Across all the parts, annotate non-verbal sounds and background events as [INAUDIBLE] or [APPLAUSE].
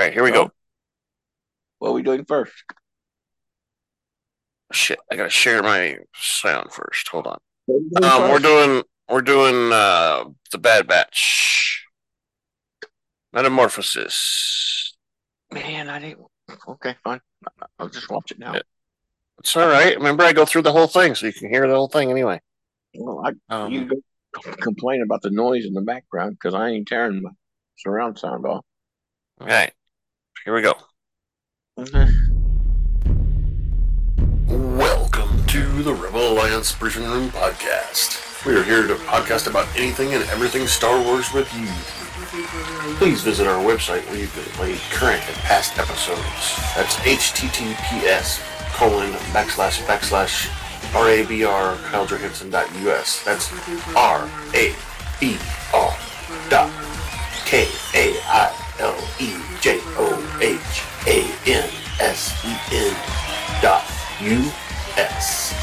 All right, here we go. What are we doing first? Shit, I gotta share my sound first. Hold on. Doing Um, we're doing we're doing uh the Bad Batch. Metamorphosis. Man, I didn't. Okay, fine. I'll just watch it now. Yeah. It's all right. Remember, I go through the whole thing, so you can hear the whole thing anyway. Well, I, Um, you complain about the noise in the background because I ain't tearing my surround sound off. all right, here we go. Okay. Welcome to the Rebel Alliance Briefing Room podcast. We are here to podcast about anything and everything Star Wars with you. Please visit our website where you can play current and past episodes. That's https colon backslash backslash rabr That's r a b r dot k a i l e j o h a n s e n dot U.S.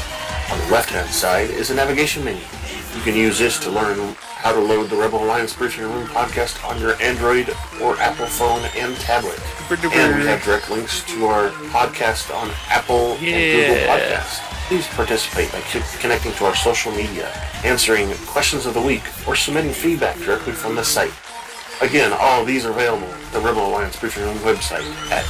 On the left-hand side is a navigation menu. You can use this to learn how to load the Rebel Alliance Briefing Room podcast on your Android or Apple phone and tablet. And we have direct links to our podcast on Apple and Google Podcasts. Please participate by connecting to our social media, answering questions of the week, or submitting feedback directly from the site. Again, all of these are available at the Rebel Alliance Briefing Room website at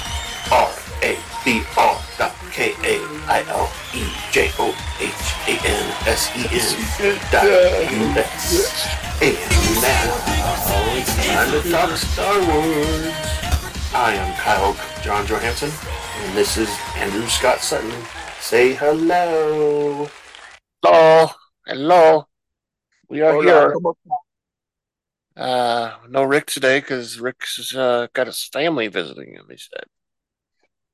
R-A-B-R dot K-A-I-L-E-J-O-H-A-N-S-E-N dot U-S. And now, it's time to talk Star Wars. I am Kyle John Johansen, and this is Andrew Scott Sutton. Say hello. Hello. Hello. We are Hola, here. Uh, no Rick today because Rick's uh, got his family visiting him. He said.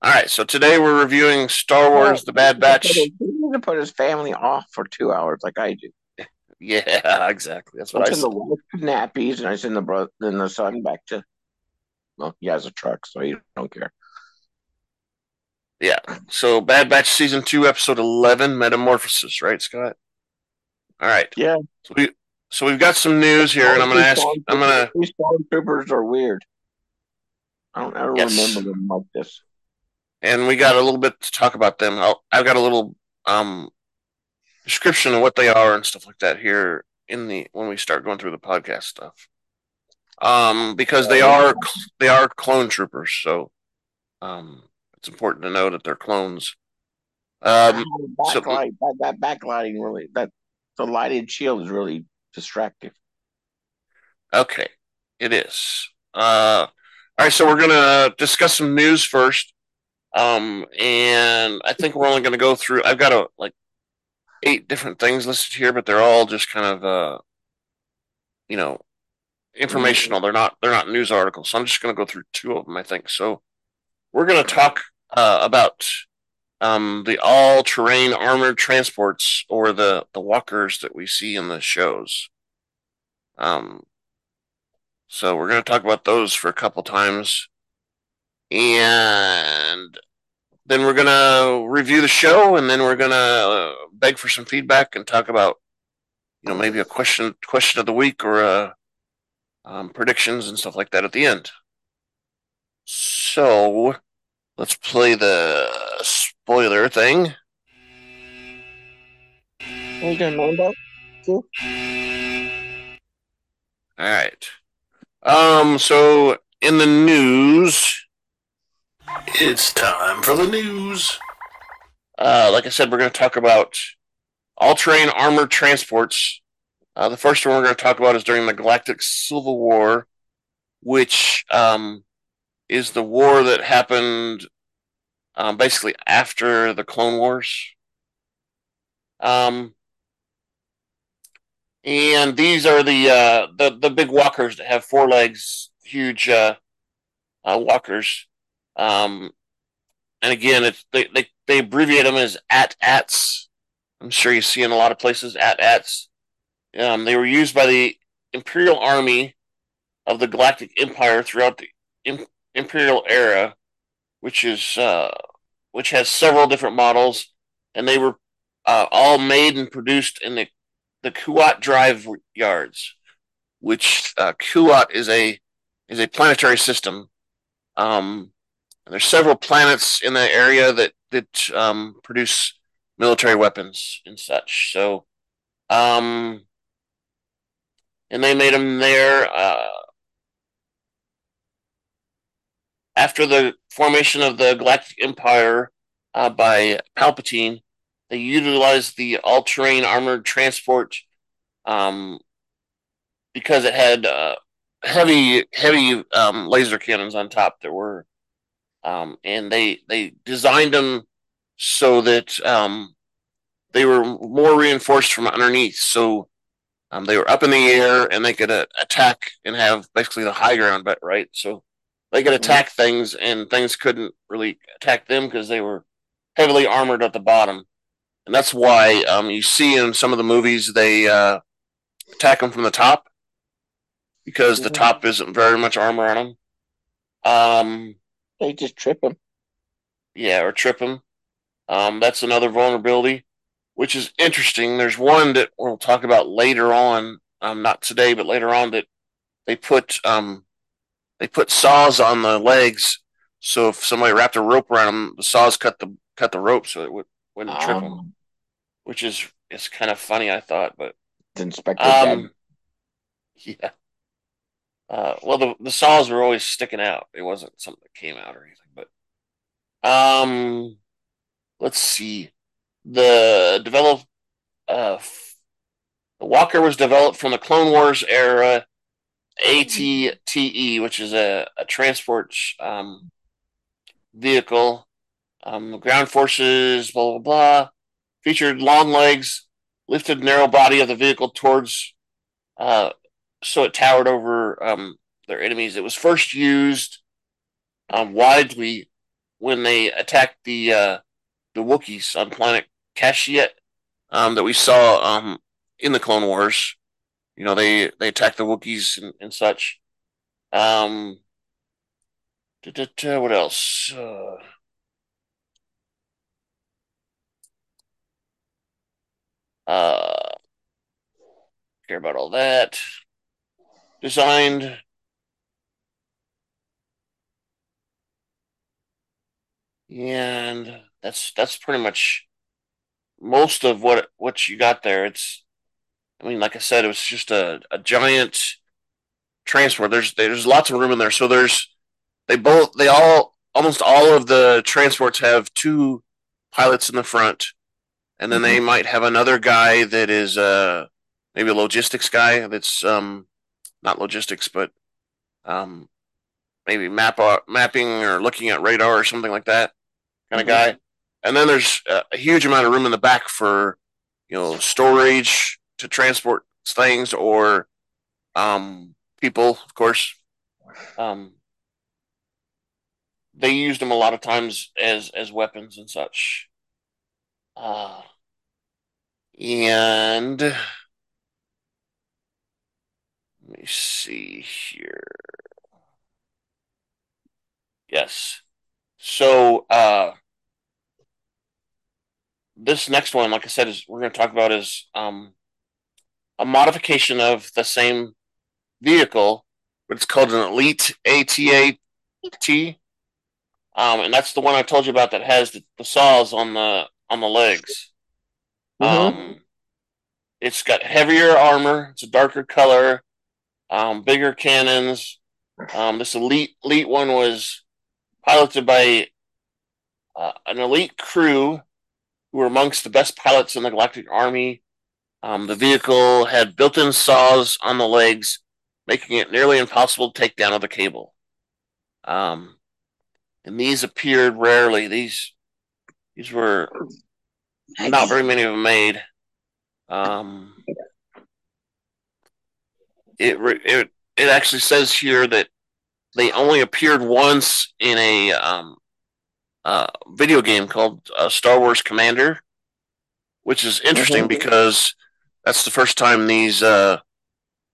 All right, so today we're reviewing Star Wars: The Bad Batch. He didn't put his family off for two hours like I do. [LAUGHS] Yeah, exactly. That's I what I I send said. the wife nappies and I send the brother and the son back to. Well, he has a truck, so he don't care. Yeah. So Bad Batch season two, episode eleven, Metamorphosis. Right, Scott. All right. Yeah. So we so we've got some news here, and I'm going to ask. I'm going to. These stormtroopers are weird. I don't ever Yes. remember them like this. and we got a little bit to talk about them. I'll, I've got a little um, description of what they are and stuff like that here in the when we start going through the podcast stuff. Um, because they are they are clone troopers, so um, it's important to know that they're clones. Um, so- backlight, that, that backlighting really that the lighted shield is really distracting. okay, it is. Uh, all right, so we're gonna discuss some news first. Um, and I think we're only gonna go through. I've got a like eight different things listed here, but they're all just kind of uh, you know, informational. They're not they're not news articles. So I'm just gonna go through two of them. I think so. We're gonna talk uh, about um, the all-terrain armored transports or the the walkers that we see in the shows. Um, so we're going to talk about those for a couple times, and then we're going to review the show, and then we're going to uh, beg for some feedback and talk about, you know, maybe a question question of the week or uh, um, predictions and stuff like that at the end. So let's play the spoiler thing. Are you doing Mando? All right. Um. So in the news, it's time for the news. Uh, like I said, we're going to talk about all-terrain armored transports. Uh, the first one we're going to talk about is during the Galactic Civil War, which um, is the war that happened um, basically after the Clone Wars. Um, and these are the uh, the the big walkers that have four legs, huge uh, uh, walkers. Um, and again, it's they, they they abbreviate them as AT-ATs. I'm sure you see in a lot of places AT-ATs. Um, they were used by the Imperial Army of the Galactic Empire throughout the Im- Imperial era, which is uh, which has several different models, and they were uh, all made and produced in the the Kuat Drive yards, which uh, Kuat is a is a planetary system Um, there's several planets in that area that that um, produce military weapons and such. So, um, and they made them there. Uh, after the formation of the Galactic Empire uh, by Palpatine, they utilized the all-terrain armored transport um, because it had uh, heavy, heavy um, laser cannons on top that were, um, and they they designed them so that um, they were more reinforced from underneath. So um, they were up in the air and they could uh, attack and have basically the high ground, but right. So they could mm-hmm. attack mm-hmm. things and things couldn't really attack them because they were heavily armored at the bottom. And that's why um, you see in some of the movies they uh, attack them from the top because mm-hmm. the top isn't very much armor on them. Um, they just trip them. Yeah, or trip them. Um, that's another vulnerability, which is interesting. There's one that we'll talk about later on, um, not today, but later on that they put um, they put saws on the legs, so if somebody wrapped a rope around them, the saws cut the cut the rope so it would, wouldn't trip them, um. which is it's kind of funny. I thought, but Inspector um, [LAUGHS] yeah. Uh, well, the the saws were always sticking out. It wasn't something that came out or anything, but um, let's see. The developed uh, the Walker was developed from the Clone Wars era ATTE, which is a, a transport um, vehicle. Um, ground forces, blah, blah, blah. Featured long legs, lifted narrow body of the vehicle towards, uh, so it towered over um, their enemies. It was first used um, widely when they attacked the uh, the Wookiees on planet Kashyyyk um, that we saw um, in the Clone Wars. You know, they they attack the Wookiees and, and such. Um, what else? Uh, uh, care about all that. Designed. And that's that's pretty much most of what what you got there. It's I mean, like I said, it was just a, a giant transport. There's there's lots of room in there. So there's they both they all almost all of the transports have two pilots in the front, and then mm-hmm. they might have another guy that is uh maybe a logistics guy that's um not logistics but um maybe map uh, mapping or looking at radar or something like that kind of mm-hmm. guy. And then there's a huge amount of room in the back for you know storage to transport things or um, people, of course. Um, they used them a lot of times as as weapons and such. Uh, and let me see here. Yes. So uh, this next one, like I said, is we're going to talk about is um, a modification of the same vehicle, but it's called an Elite ATAT. Um, and that's the one I told you about that has the, the saws on the on the legs. Mm-hmm. Um, it's got heavier armor. It's a darker color, um, bigger cannons. Um, this elite elite one was piloted by uh, an elite crew who were amongst the best pilots in the Galactic Army um, the vehicle had built in saws on the legs, making it nearly impossible to take down with a cable. Um, and these appeared rarely. These these were not very many of them made. Um, it it it actually says here that they only appeared once in a um, uh, video game called uh, Star Wars Commander, which is interesting mm-hmm. because that's the first time these uh,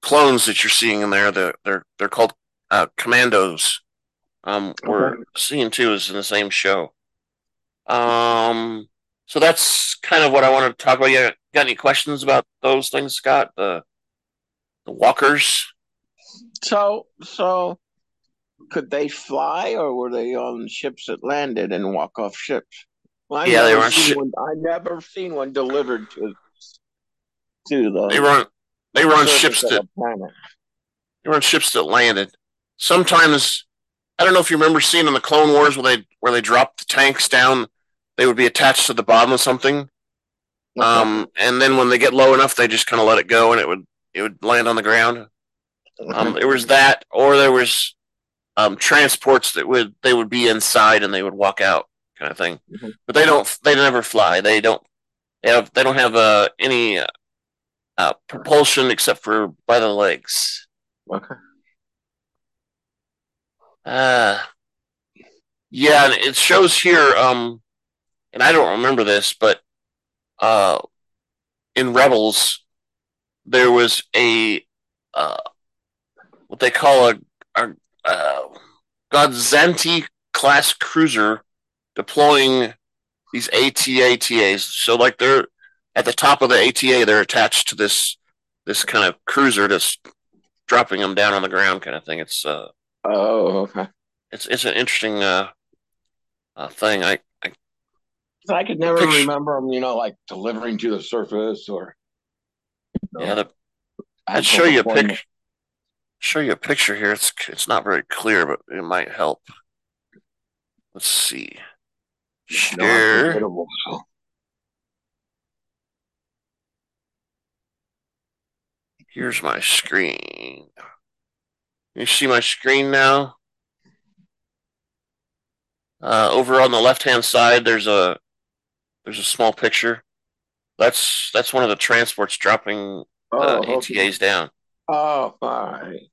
clones that you're seeing in there they're they're, they're called uh, commandos. Um, okay. we're seeing two is in the same show. Um, so that's kind of what I wanted to talk about. You got any questions about those things, Scott? The the walkers. So so could they fly, or were they on ships that landed and walk off ships? Well, I Yeah, they were seen one. I never seen one delivered to to the They run they surface ships that they on ships that landed. Sometimes I don't know if you remember seeing in the Clone Wars where they where they dropped the tanks down, they would be attached to the bottom of something. Um, and then when they get low enough, they just kind of let it go, and it would it would land on the ground. Um, there was that, or there was um, transports that would they would be inside and they would walk out, kind of thing. Mhm. But they don't. They never fly. They don't. They have. They don't have uh, any uh, uh, propulsion except for by the legs. okay. Uh yeah, and it shows here. Um, and I don't remember this, but uh, in Rebels, there was a uh, what they call a, a uh, Gozanti class cruiser deploying these ATATAs. So like they're at the top of the ATA, they're attached to this this kind of cruiser that's dropping them down on the ground, kind of thing. It's uh, Oh, okay. it's it's an interesting uh, uh thing. I, I I could never Picture- remember them, you know, like delivering to the surface or. yeah, the, I'd show you a picture. Show you a picture here. It's it's not very clear, but it might help. Let's see. No, Share. incredible. Here's my screen. You see my screen now? Uh, over on the left hand side, there's a there's a small picture. That's that's one of the transports dropping the oh, okay. ATAs down. Oh, right.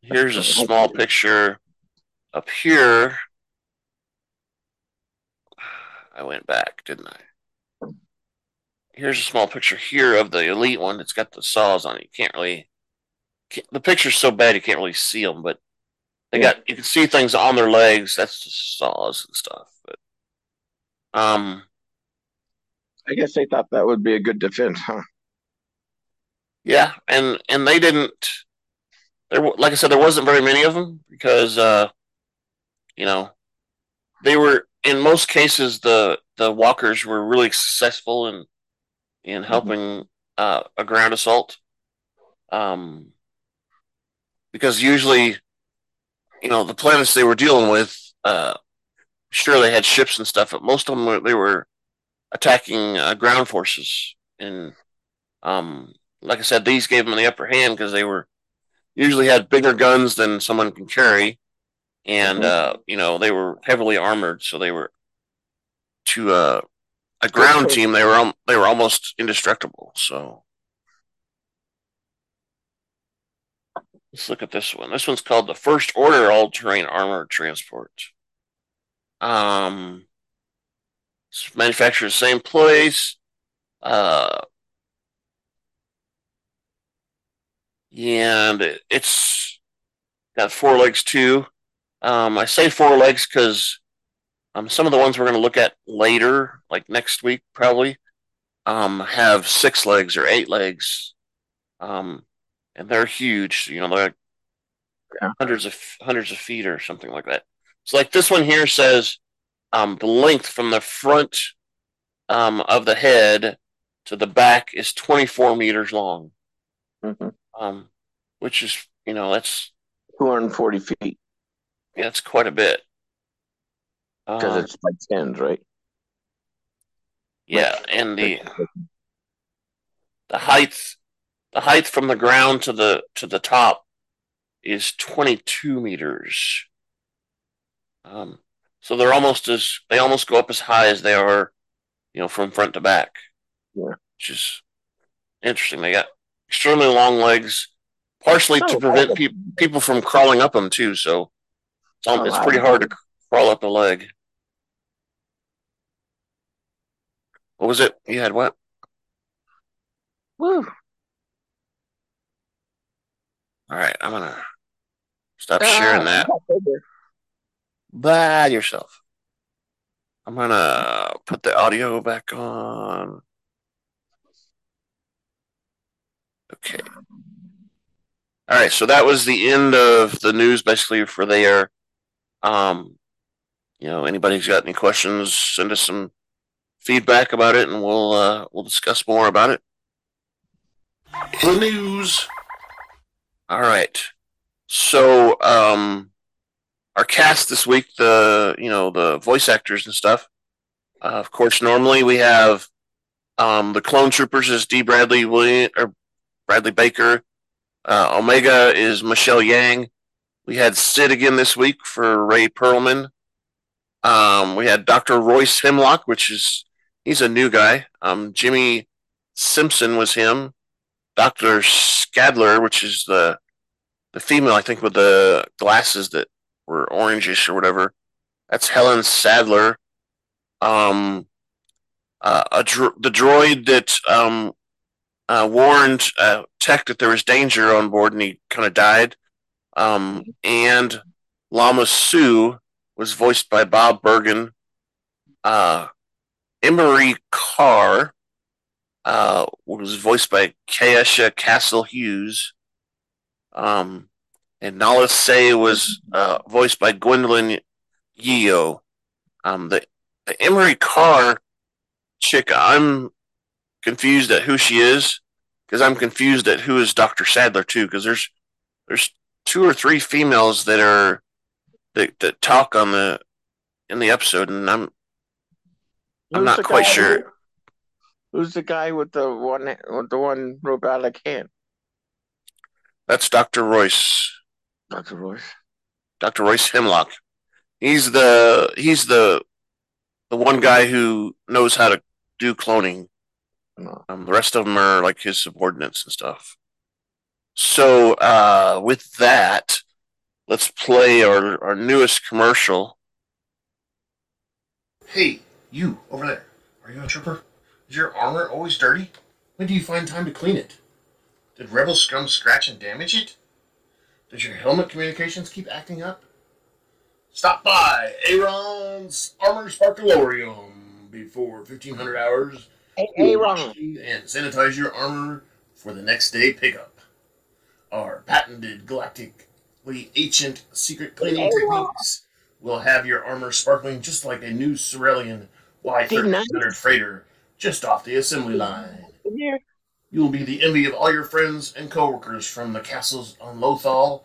Here's a [LAUGHS] small picture up here. I went back, didn't I? Here's a small picture here of the elite one. It's got the saws on it. You can't really. Can't, the picture's so bad you can't really see them, but they Yeah. got you can see things on their legs. That's the saws and stuff. But um, I guess they thought that would be a good defense, huh? Yeah, and and they didn't. There, like I said, there wasn't very many of them because, uh, you know, they were in most cases the the walkers were really successful in in helping uh, a ground assault. Um, because usually, you know, the planets they were dealing with, uh, sure they had ships and stuff, but most of them were, they were attacking uh, ground forces and um, like I said, these gave them the upper hand because they were usually had bigger guns than someone can carry, and Mhm. uh, you know they were heavily armored, so they were to uh, a ground team. They were they were almost indestructible. So let's look at this one. This one's called the First Order All Terrain Armor Transport. Um, it's manufactured the same place. Uh, and it- it's got four legs too. Um, I say four legs because um, some of the ones we're going to look at later, like next week probably, um, have six legs or eight legs, um, and they're huge. You know, they're Yeah. hundreds of hundreds of feet or something like that. So, like this one here says, um, the length from the front um, of the head to the back is 24 meters long Mhm. um, which is you know that's 240 feet yeah, that's quite a bit. Because Um, it's by tens, right? yeah, and the the height the height from the ground to the to the top is 22 meters. Um, so they're almost as they almost go up as high as they are, you know, from front to back. Yeah. which is interesting. They got extremely long legs, partially to Oh, prevent wow. pe- people from crawling up them too. So it's, al- Oh, it's pretty hard to crawl up a leg. What was it? You had what? Woo. All right, I'm gonna stop sharing Ah, that by yourself. I'm gonna put the audio back on. Okay. All right, so that was the end of the news, basically for there. Um, you know, anybody's got any questions, send us some feedback about it, and we'll uh, we'll discuss more about it. The news. All right. So, um, our cast this week, the you know the voice actors and stuff. Uh, of course, normally we have um, the Clone Troopers is Dee Bradley William or Bradley Baker. Uh, Omega is Michelle Ang. We had Cid again this week for Rhea Perlman. Um, we had Dr. Royce Hemlock, which is he's a new guy. Um, Jimmi Simpson was him. Dr. Scadler, which is the the female, I think, with the glasses that were orangish or whatever. That's Helen Sadler. Um, uh, dro- the droid that um, uh, warned uh, Tech that there was danger on board, and he kind of died. Um, and Lama Su was voiced by Bob Bergen. Uh, Emerie Karr uh, was voiced by Keisha Castle Hughes. Um, and Nala Se was uh, voiced by Gwendoline Yeo. Um, the, the Emerie Karr chick, I'm confused at who she is because I'm confused at who is Dr. Sadler too. Because there's there's two or three females that are that, that talk on the in the episode, and I'm I'm not quite sure. Who, who's the guy with the one with the one robotic hand? That's Dr. Royce. Dr. Royce. Dr. Royce Hemlock. He's the he's the the one guy who knows how to do cloning. No. Um, the rest of them are like his subordinates and stuff. So uh, with that, let's play our, our newest commercial. Hey, you over there. Are you a trooper? Is your armor always dirty? When do you find time to clean it? Did Rebel Scum scratch and damage it? Does your helmet communications keep acting up? Stop by Aaron's Armor Sparkalorium before 1500 hours. Hey, Aaron. And sanitize your armor for the next day pickup. Our patented galactically ancient secret cleaning techniques will have your armor sparkling just like a new Cerealian Y-1300 freighter just off the assembly line. You will be the envy of all your friends and coworkers, from the castles on Lothal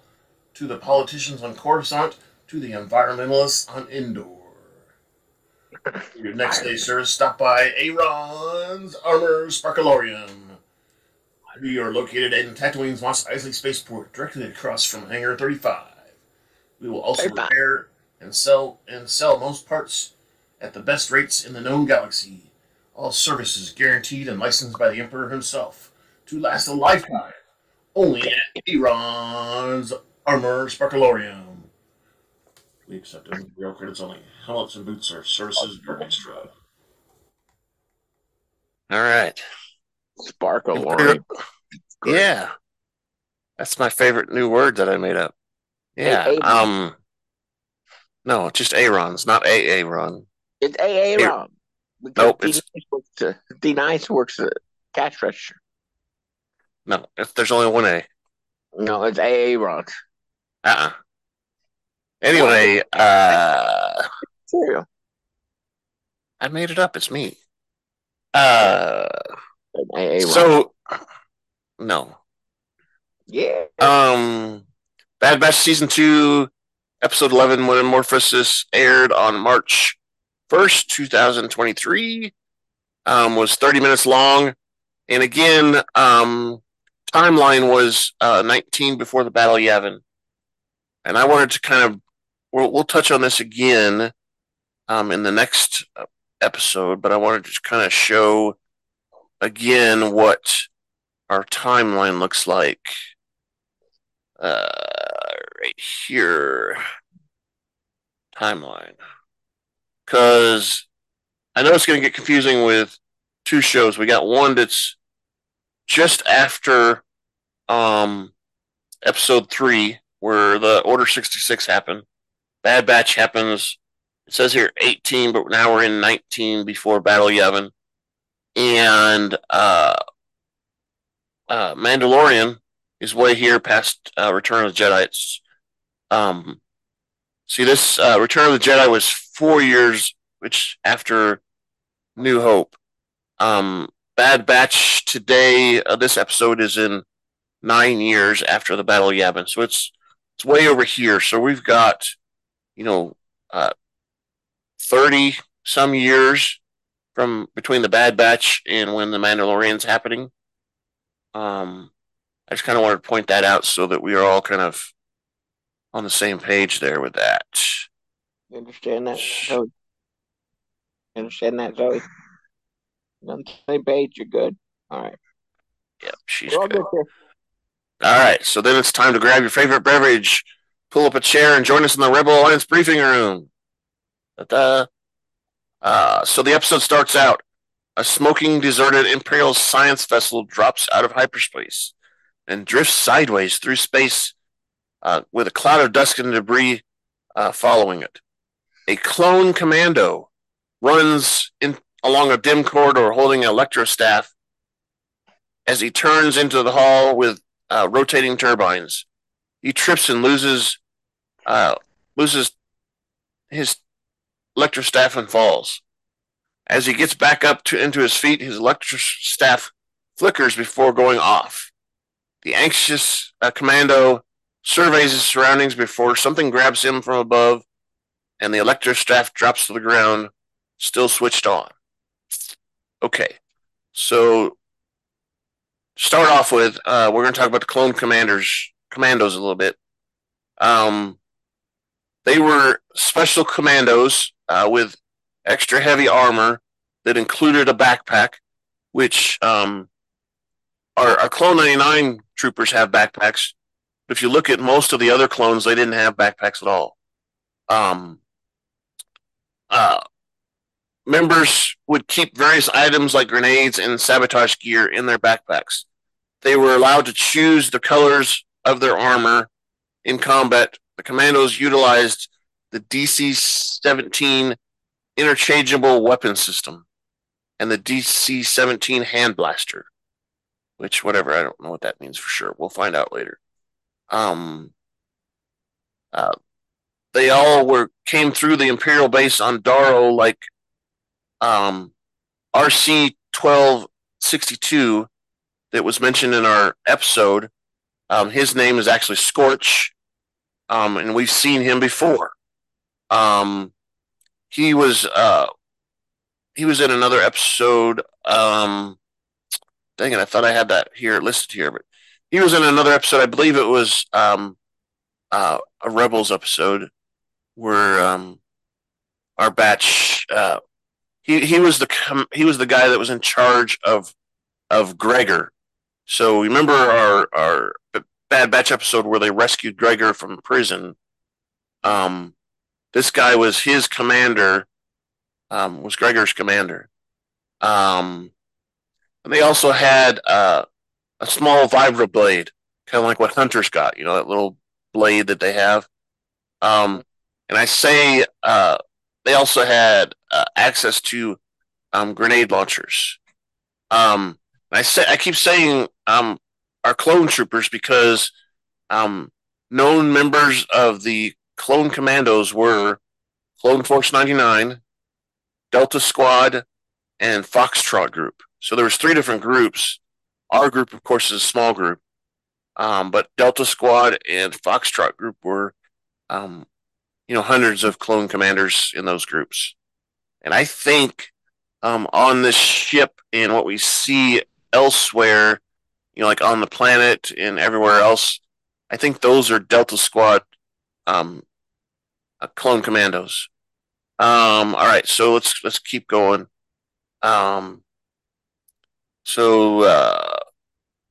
to the politicians on Coruscant to the environmentalists on Endor. Your [LAUGHS] next day service, stop by Aaron's Armor Sparkalorium. We are located in Tatooine's Mos Eisley Spaceport, directly across from Hangar 35. We will also repair and sell and sell most parts at the best rates in the known galaxy. All services guaranteed and licensed by the Emperor himself to last a lifetime. Only at Aaron's Armor Sparkalorium. We accept only real credits only. Helmets and boots are services are extra. All right. Sparkalorium. Yeah. That's my favorite new word that I made up. Yeah. Um. No, just Aaron's, not Aaron. It's Aaron. Nope, it's D nice works at cash register. No, if there's only one A. No, it's AA Rock. Uh uh Anyway, uh Cereal. I made it up, it's me. Uh AA so no. Yeah. Um Bad Batch season two, episode eleven, Metamorphosis aired on March 1st, 2023. Um, was 30 minutes long. And again, um, timeline was uh, 19 before the Battle of Yavin. And I wanted to kind of, we'll, we'll touch on this again um, in the next uh, episode, but I wanted to kind of show again what our timeline looks like. Uh, right here. Timeline because I know it's going to get confusing with two shows. We got one that's just after um, episode three, where the Order 66 happened. Bad Batch happens. It says here 18, but now we're in 19 before Battle Yavin. And uh, uh, Mandalorian is way here past uh, Return of the Jedi. It's, um, see, this uh, Return of the Jedi was four years, which after New Hope. Um, Bad Batch today, uh, this episode is in nine years after the Battle of Yavin, so it's it's way over here. So we've got, you know, uh, thirty some years from between the Bad Batch and when the Mandalorian's happening. Um, I just kind of wanted to point that out so that we are all kind of on the same page there with that. You understand that, Zoe? You understand that, Zoe? You're on the same page, you're good. All right. Yep, she's We're all good. good here. All right, so then it's time to grab your favorite beverage, pull up a chair, and join us in the Rebel Alliance briefing room. Uh, so the episode starts out. A smoking, deserted Imperial science vessel drops out of hyperspace and drifts sideways through space uh, with a cloud of dust and debris uh, following it. A clone commando runs in along a dim corridor holding an electro staff as he turns into the hall with uh, rotating turbines. He trips and loses uh, loses his electro staff and falls. As he gets back up to into his feet, his electro staff flickers before going off. The anxious uh, commando surveys his surroundings before something grabs him from above, and the electro staff drops to the ground, still switched on. Okay, so start off with, uh, we're going to talk about the clone commanders, commandos a little bit. Um, they were special commandos uh, with extra heavy armor that included a backpack, which um, our, our Clone 99 troopers have backpacks. But if you look at most of the other clones, they didn't have backpacks at all. Um, uh, members would keep various items like grenades and sabotage gear in their backpacks. They were allowed to choose the colors of their armor in combat. The commandos utilized the DC 17 interchangeable weapon system and the DC 17 hand blaster, which, whatever, I don't know what that means for sure. We'll find out later. Um, uh, they all were came through the Imperial base on Daro like um, RC twelve sixty two that was mentioned in our episode. Um, his name is actually Scorch, um, and we've seen him before. Um, he was uh, he was in another episode. Um, dang it, I thought I had that here listed here, but he was in another episode. I believe it was um, uh, a Rebels episode where um, our batch uh, he he was the com- he was the guy that was in charge of of Gregor. So remember our our Bad Batch episode where they rescued Gregor from prison. Um, this guy was his commander. Um, was Gregor's commander. Um, and they also had uh, a small vibra blade, kind of like what Hunter's got. You know that little blade that they have. Um, and I say uh, they also had uh, access to um, grenade launchers. Um, I say I keep saying um, our clone troopers because um, known members of the clone commandos were Clone Force 99, Delta Squad, and Foxtrot Group. So there was three different groups. Our group, of course, is a small group, um, but Delta Squad and Foxtrot Group were, um, you know, hundreds of clone commanders in those groups. And I think um, on this ship and what we see elsewhere, you know, like on the planet and everywhere else, I think those are Delta Squad um, uh, clone commandos. Um, all right, so let's let's keep going. Um, so uh,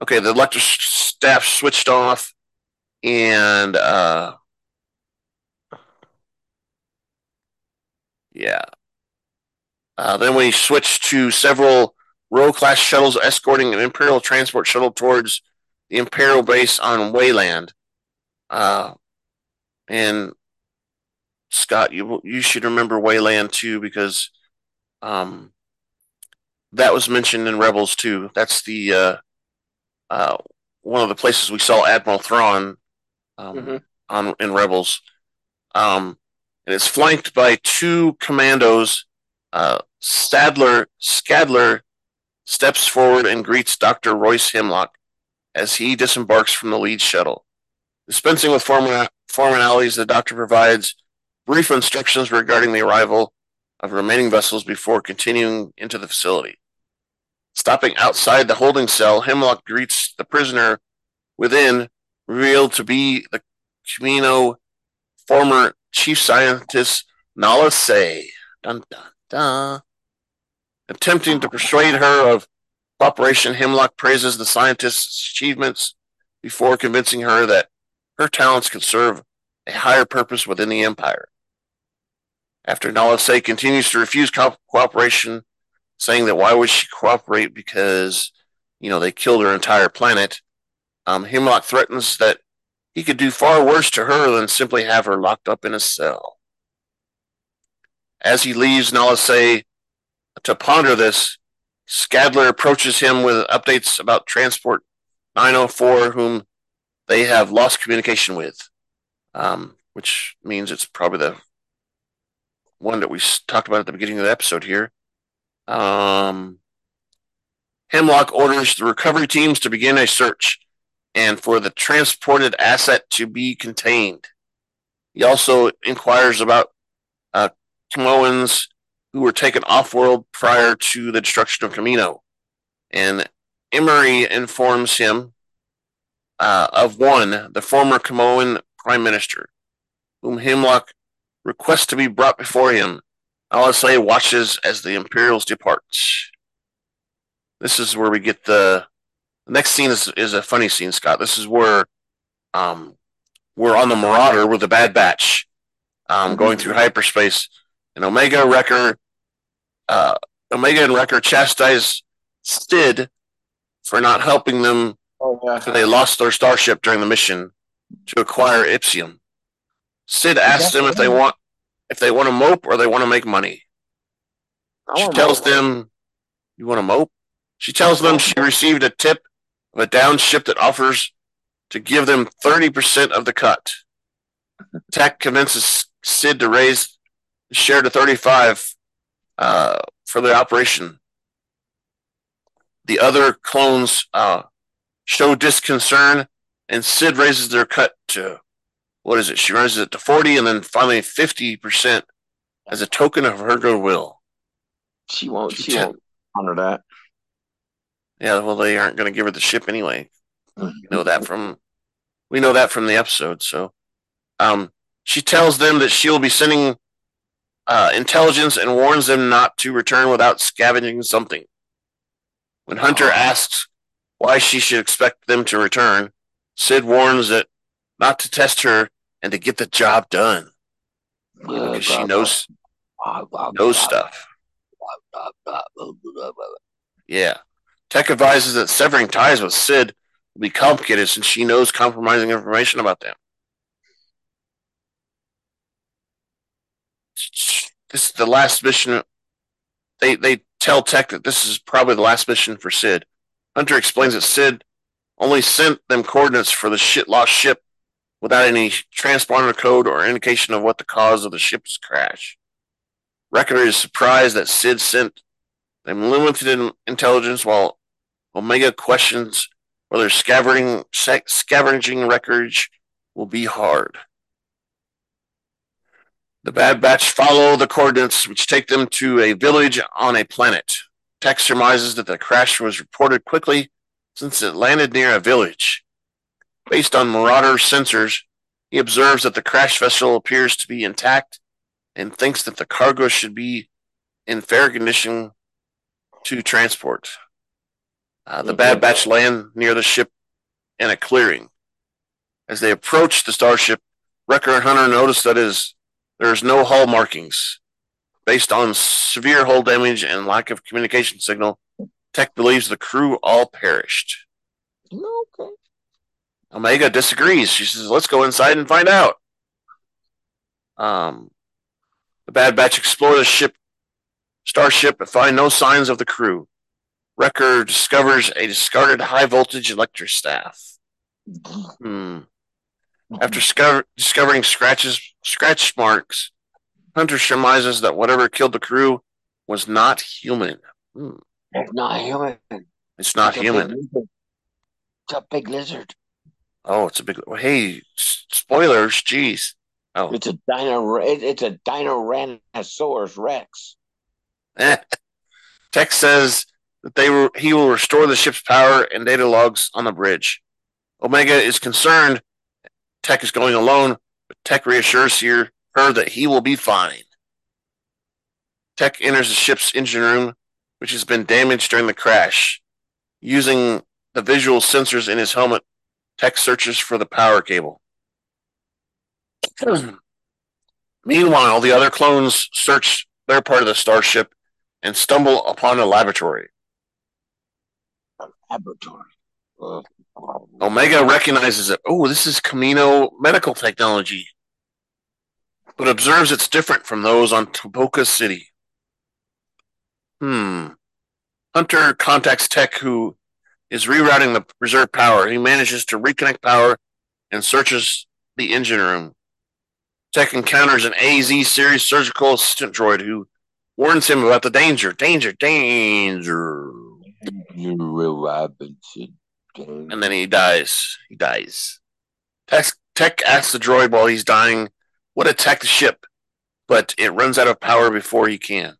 okay, the electric staff switched off, and uh, yeah. Uh, then we switched to several row class shuttles escorting an Imperial transport shuttle towards the Imperial base on Wayland. Uh, and Scott, you you should remember Wayland too because um, that was mentioned in Rebels too. That's the uh, uh, one of the places we saw Admiral Thrawn um, Mhm. on in Rebels. Um, and it's flanked by two commandos. Uh, Sadler Scadler steps forward and greets Dr. Royce Hemlock as he disembarks from the lead shuttle. Dispensing with formal- formalities, the doctor provides brief instructions regarding the arrival of remaining vessels before continuing into the facility. Stopping outside the holding cell, Hemlock greets the prisoner within, revealed to be the Kamino former chief scientist Nala Se. Dun dun dun. Attempting to persuade her of cooperation, Hemlock praises the scientist's achievements before convincing her that her talents could serve a higher purpose within the Empire. After Nala Se continues to refuse co- cooperation, saying that why would she cooperate because, you know, they killed her entire planet, um, Hemlock threatens that he could do far worse to her than simply have her locked up in a cell. As he leaves Nala Se to ponder this, Scadler approaches him with updates about Transport 904, whom they have lost communication with, um, which means it's probably the one that we talked about at the beginning of the episode here. Um, Hemlock orders the recovery teams to begin a search and for the transported asset to be contained. He also inquires about uh, who were taken off world prior to the destruction of Kamino. And Emerie informs him uh, of one, the former Kaminoan prime minister, whom Hemlock requests to be brought before him. LSA watches as the Imperials depart. This is where we get the, the next scene is, is a funny scene, Scott. This is where um, we're on the Marauder with the Bad Batch um, going through hyperspace. And Omega Wrecker, uh, Omega and Wrecker chastise Cid for not helping them Oh yeah. after they lost their starship during the mission to acquire Ipsium. Cid asks them if they want if they want to mope or they want to make money. She tells them, "You want to mope?" She tells them she received a tip a down ship that offers to give them thirty percent of the cut. Tech convinces Cid to raise the share to thirty-five uh, for the operation. The other clones uh, show disconcern, and Cid raises their cut to what is it? She raises it to forty, and then finally fifty percent as a token of her goodwill. She won't. She She won't honor that. Yeah, well, they aren't going to give her the ship anyway. We know that from we know that from the episode. So, um, she tells them that she will be sending uh, intelligence and warns them not to return without scavenging something. When Hunter asks why she should expect them to return, Cid warns that not to test her and to get the job done Yeah, because she knows knows stuff. Yeah. Tech advises that severing ties with Cid will be complicated since she knows compromising information about them. This is the last mission. They they tell Tech that this is probably the last mission for Cid. Hunter explains that Cid only sent them coordinates for the shit lost ship without any transponder code or indication of what the cause of the ship's crash. Wrecker is surprised that Cid sent them limited intelligence while Omega questions whether scavenging, scavenging records will be hard. The Bad Batch follow the coordinates, which take them to a village on a planet. Tech surmises that the crash was reported quickly since it landed near a village. Based on Marauder sensors, he observes that the crash vessel appears to be intact and thinks that the cargo should be in fair condition to transport. Uh, the Bad Batch land near the ship in a clearing. As they approach the starship, Wrecker and Hunter notice that is there is no hull markings. Based on severe hull damage and lack of communication signal, Tech believes the crew all perished. Okay. Omega disagrees. She says, "Let's go inside and find out." Um, the Bad Batch explore the ship, starship, but find no signs of the crew. Wrecker discovers a discarded high voltage electric staff. Hmm. After discover- discovering scratches, scratch marks, Hunter surmises that whatever killed the crew was not human. Hmm. It's not human. It's not It's human. It's a big lizard. Oh, it's a big. Hey, s- spoilers. Jeez. Oh, It's a dino. it- It's a Dinoranosaurus Rex. [LAUGHS] Tech says that they were, he will restore the ship's power and data logs on the bridge. Omega is concerned. Tech is going alone, but Tech reassures her, her that he will be fine. Tech enters the ship's engine room, which has been damaged during the crash. Using the visual sensors in his helmet, Tech searches for the power cable. [CLEARS THROAT] Meanwhile, the other clones search their part of the starship and stumble upon a laboratory. Laboratory. Uh, Omega recognizes it. Oh, this is Kaminoan medical technology, but observes it's different from those on Tipoca City. Hmm. Hunter contacts Tech, who is rerouting the reserve power. He manages to reconnect power and searches the engine room. Tech encounters an AZ series surgical assistant droid who warns him about the danger, danger, danger. Robinson. and then he dies. He dies. Tech, Tech asks the droid while he's dying what attack the ship, but it runs out of power before he can.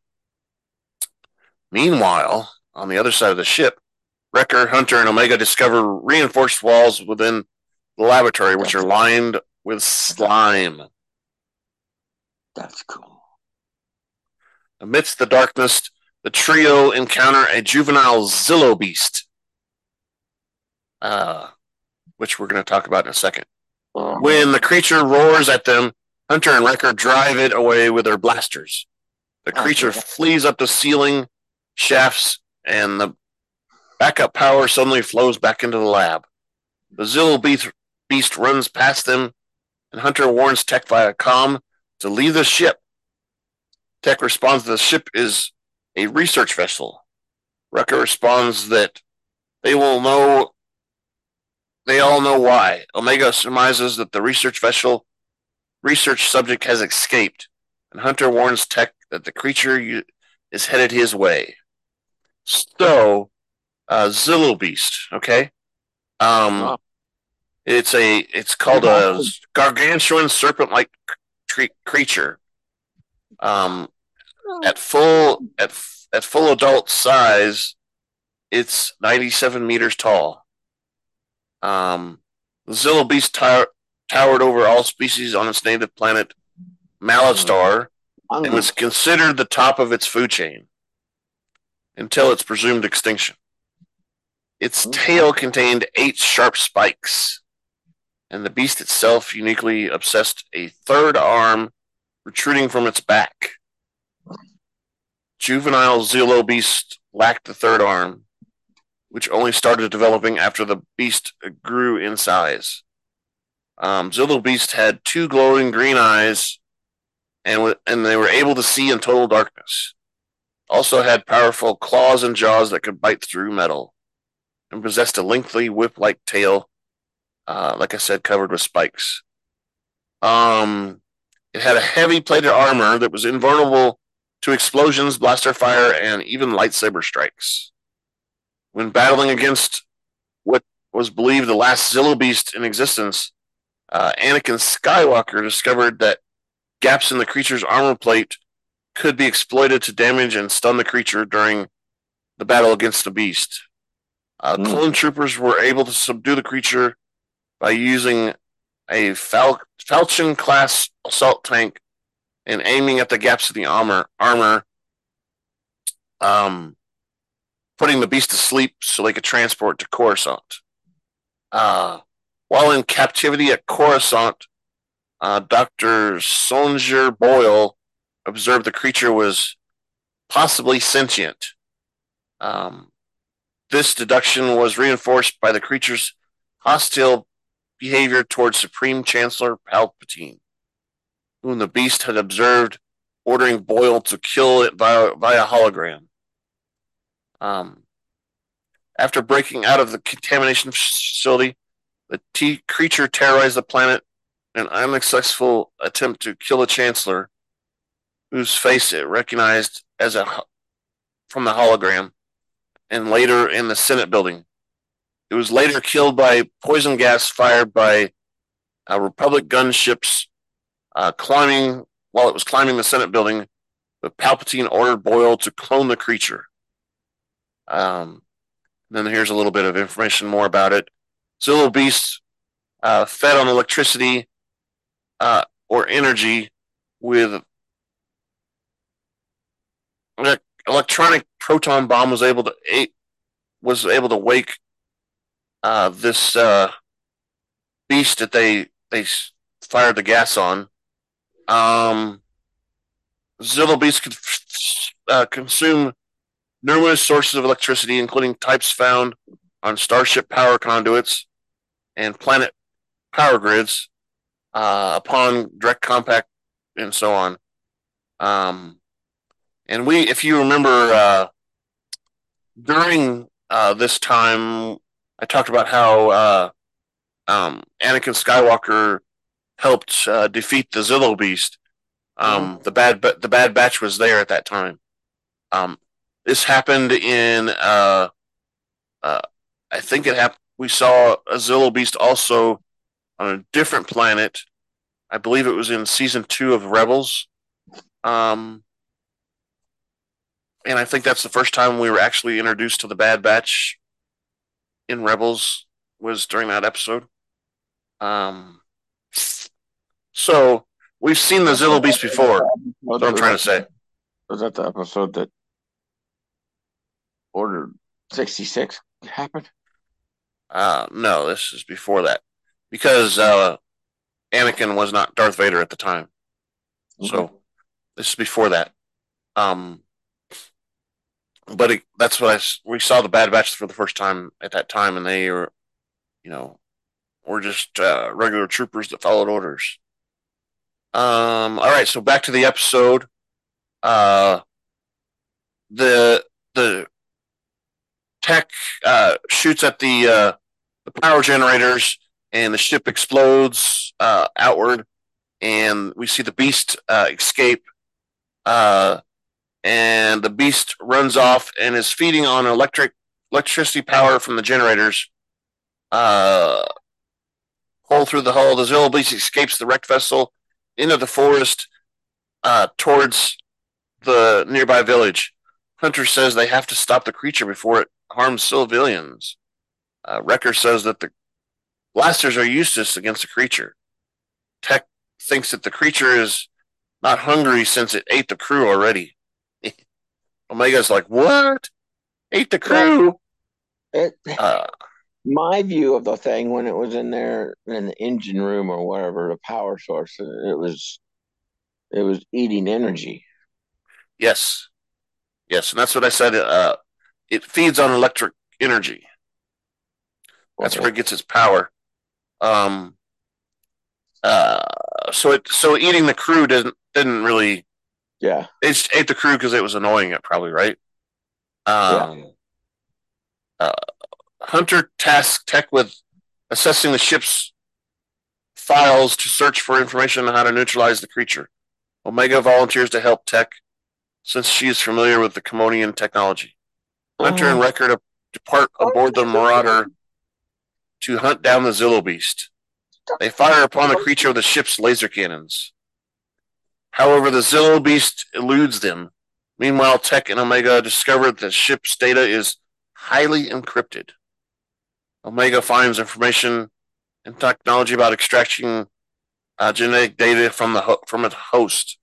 Meanwhile, on the other side of the ship, Wrecker, Hunter, and Omega discover reinforced walls within the laboratory, which are lined with slime. That's cool. Amidst the darkness, the trio encounter a juvenile Zillo beast, uh, which we're going to talk about in a second. When the creature roars at them, Hunter and Wrecker drive it away with their blasters. The creature Okay. flees up the ceiling shafts, and the backup power suddenly flows back into the lab. The Zillo beast, beast runs past them, and Hunter warns Tech via comm to leave the ship. Tech responds that the ship is a research vessel. Wrecker responds that they will know they all know why. Omega surmises that the research vessel research subject has escaped, and Hunter warns Tech that the creature is headed his way. So, uh, Zillo Beast, okay? Um, Wow. it's a it's called a gargantuan serpent-like cre- creature. Um, at full at at full adult size, it's 97 meters tall. Um, the Zillo Beast tower, towered over all species on its native planet, Malastare, and was considered the top of its food chain until its presumed extinction. Its tail contained eight sharp spikes, and the beast itself uniquely possessed a third arm protruding from its back. Juvenile Zillo beast lacked the third arm, which only started developing after the beast grew in size. Um, Zillo beast had two glowing green eyes, and w- and they were able to see in total darkness. Also had powerful claws and jaws that could bite through metal, and possessed a lengthy whip-like tail, uh, like I said, covered with spikes. Um, it had a heavy plated armor that was invulnerable to explosions, blaster fire, and even lightsaber strikes. When battling against what was believed the last Zillo beast in existence, uh, Anakin Skywalker discovered that gaps in the creature's armor plate could be exploited to damage and stun the creature during the battle against the beast. Uh, Hmm. Clone troopers were able to subdue the creature by using a Fal- Falchion class assault tank and aiming at the gaps in the armor, armor um, putting the beast to sleep so they could transport to Coruscant. Uh, while in captivity at Coruscant, uh, Dr. Sionver Boll observed the creature was possibly sentient. Um, this deduction was reinforced by the creature's hostile behavior towards Supreme Chancellor Palpatine, whom the beast had observed ordering Boll to kill it via, via hologram. Um, after breaking out of the contamination facility, The T creature terrorized the planet in an unsuccessful attempt to kill the Chancellor, whose face it recognized as a from the hologram, and later in the Senate building. It was later killed by poison gas fired by uh, Republic gunships uh, climbing while it was climbing the Senate building. But Palpatine ordered Boll to clone the creature. Um, then here's a little bit of information more about it. Zillo Beast uh, fed on electricity uh, or energy with an electronic proton bomb was able to was able to wake uh, this uh, beast that they they fired the gas on. Um, Zillo beast could uh, consume numerous sources of electricity, including types found on starship power conduits and planet power grids uh, upon direct contact and so on. Um, and we, if you remember, uh, during uh, this time, I talked about how uh, um, Anakin Skywalker helped uh, defeat the Zillo Beast. Um, mm-hmm. The bad, the Bad Batch was there at that time. Um, this happened in, uh, uh, I think it happened. We saw a Zillo Beast also on a different planet. I believe it was in season two of Rebels. Um, and I think that's the first time we were actually introduced to the Bad Batch in Rebels was during that episode. Um, so we've seen the Zillo Beast before. What I'm trying to say. Was that the episode that Order 66 happened? Uh, no, this is before that. Because uh, Anakin was not Darth Vader at the time. Okay. So this is before that. Um, but it, that's what I we saw the Bad Batch for the first time at that time, and they were, you know, were just uh, regular troopers that followed orders. Um. All right. So back to the episode. Uh. The the tech uh, shoots at the uh, the power generators, and the ship explodes uh, outward, and we see the beast uh, escape. Uh, and the beast runs off and is feeding on electric electricity power from the generators. Uh, hole through the hull, the Zillo beast escapes the wrecked vessel into the forest uh, towards the nearby village. Hunter says they have to stop the creature before it harms civilians. Uh, Wrecker says that the blasters are useless against the creature. Tech thinks that the creature is not hungry since it ate the crew already. [LAUGHS] Omega's like, what? Ate the crew? Uh, my view of the thing when it was in there in the engine room or whatever, the power source, it was it was eating energy. Yes. Yes, and that's what I said. Uh, it feeds on electric energy. That's okay. where it gets its power. Um, uh, so it so eating the crew didn't didn't really yeah. They just ate the crew because it was annoying it probably, right? Um, yeah. Uh, Hunter tasked Tech with assessing the ship's files to search for information on how to neutralize the creature. Omega volunteers to help Tech since she is familiar with the Kaminoan technology. Hunter and oh. Wrecker depart aboard the Marauder to hunt down the Zillo Beast. They fire upon the creature with the ship's laser cannons. However, the Zillo Beast eludes them. Meanwhile, Tech and Omega discover that the ship's data is highly encrypted. Omega finds information and technology about extracting uh, genetic data from the ho- from its host.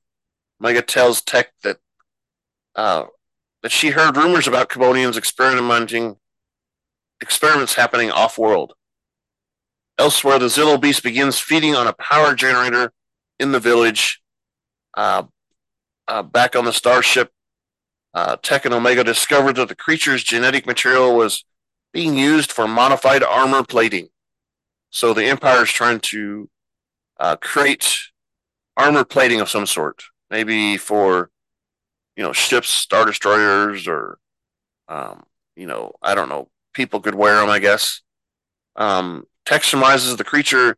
Omega tells Tech that uh, that she heard rumors about Kaminoans experimenting experiments happening off-world. Elsewhere, the Zillo Beast begins feeding on a power generator in the village uh, uh, back on the starship, uh, Tech and Omega discovered that the creature's genetic material was being used for modified armor plating. So the Empire is trying to uh, create armor plating of some sort, maybe for you know ships, star destroyers, or um, you know I don't know. People could wear them, I guess. Um, Tech surmises the creature